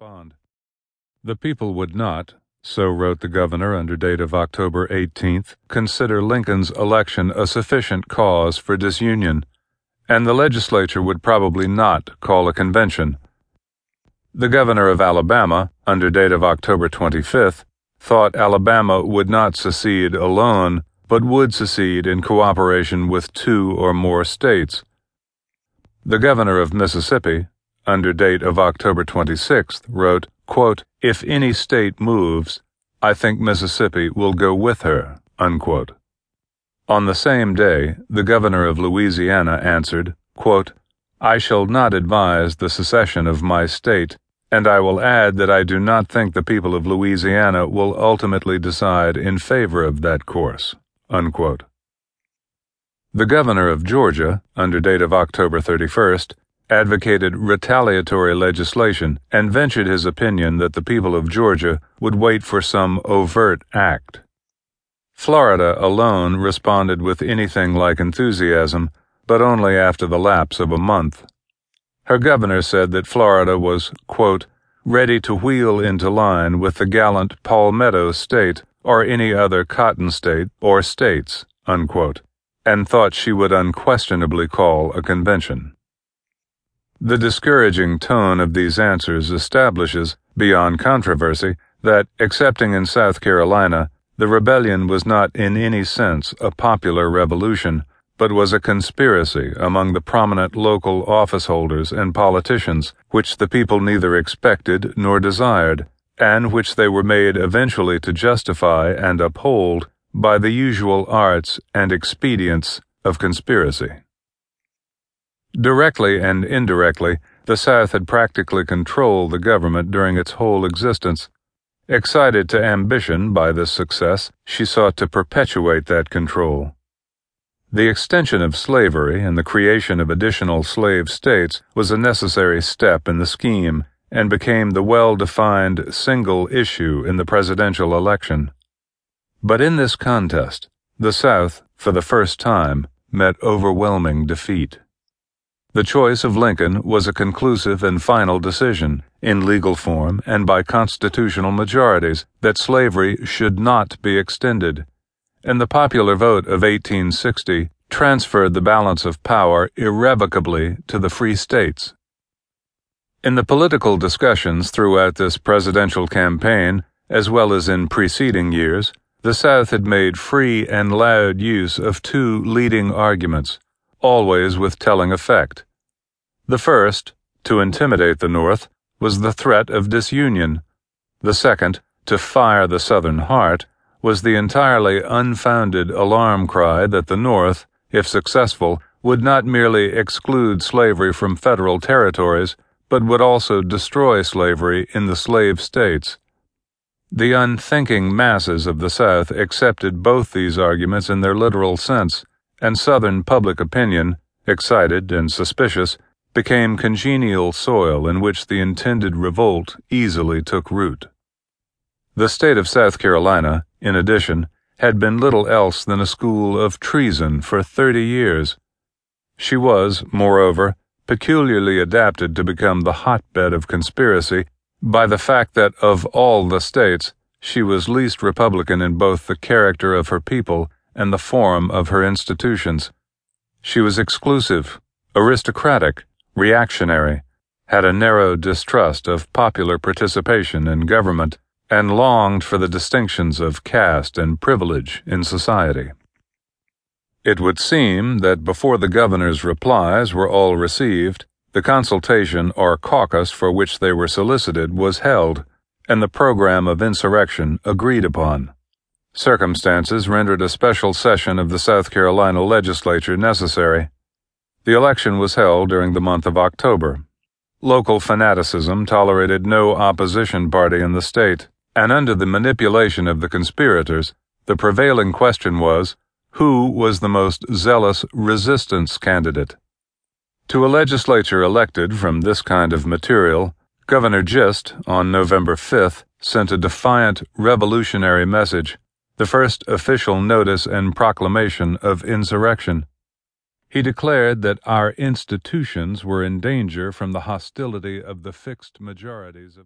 respond. The people would not, so wrote the governor under date of October 18th, consider Lincoln's election a sufficient cause for disunion, and the legislature would probably not call a convention. The governor of Alabama, under date of October 25th, thought Alabama would not secede alone, but would secede in cooperation with two or more states. The governor of Mississippi, under date of October 26th, wrote, quote, If any state moves, I think Mississippi will go with her. Unquote. On the same day, the governor of Louisiana answered, quote, I shall not advise the secession of my state and I will add that I do not think the people of Louisiana will ultimately decide in favor of that course. Unquote. The governor of Georgia, under date of October 31st, advocated retaliatory legislation and ventured his opinion that the people of Georgia would wait for some overt act. Florida alone responded with anything like enthusiasm, but only after the lapse of a month. Her governor said that Florida was, quote, ready to wheel into line with the gallant Palmetto State or any other cotton state or states, unquote, and thought she would unquestionably call a convention. The discouraging tone of these answers establishes, beyond controversy, that, excepting in South Carolina, the rebellion was not in any sense a popular revolution but was a conspiracy among the prominent local office holders and politicians, which the people neither expected nor desired, and which they were made eventually to justify and uphold by the usual arts and expedients of conspiracy. Directly and indirectly, the South had practically controlled the government during its whole existence. Excited to ambition by this success, she sought to perpetuate that control. The extension of slavery and the creation of additional slave states was a necessary step in the scheme and became the well defined single issue in the presidential election. But in this contest, the South, for the first time, met overwhelming defeat. The choice of Lincoln was a conclusive and final decision, in legal form and by constitutional majorities, that slavery should not be extended and the popular vote of 1860 transferred the balance of power irrevocably to the free states. In the political discussions throughout this presidential campaign, as well as in preceding years, the South had made free and loud use of two leading arguments, always with telling effect. The first, to intimidate the North, was the threat of disunion. The second, to fire the Southern heart, was the entirely unfounded alarm cry that the North, if successful, would not merely exclude slavery from federal territories, but would also destroy slavery in the slave states. The unthinking masses of the South accepted both these arguments in their literal sense, and Southern public opinion, excited and suspicious, became congenial soil in which the intended revolt easily took root. The state of South Carolina, in addition, had been little else than a school of treason for thirty years. She was, moreover, peculiarly adapted to become the hotbed of conspiracy by the fact that of all the states, she was least Republican in both the character of her people and the form of her institutions. She was exclusive, aristocratic, reactionary, had a narrow distrust of popular participation in government, and longed for the distinctions of caste and privilege in society. It would seem that before the governor's replies were all received, the consultation or caucus for which they were solicited was held, and the program of insurrection agreed upon. Circumstances rendered a special session of the South Carolina legislature necessary. The election was held during the month of October. Local fanaticism tolerated no opposition party in the state and under the manipulation of the conspirators, the prevailing question was who was the most zealous resistance candidate? To a legislature elected from this kind of material, Governor Gist, on November 5th, sent a defiant, revolutionary message, the first official notice and proclamation of insurrection. He declared that our institutions were in danger from the hostility of the fixed majorities of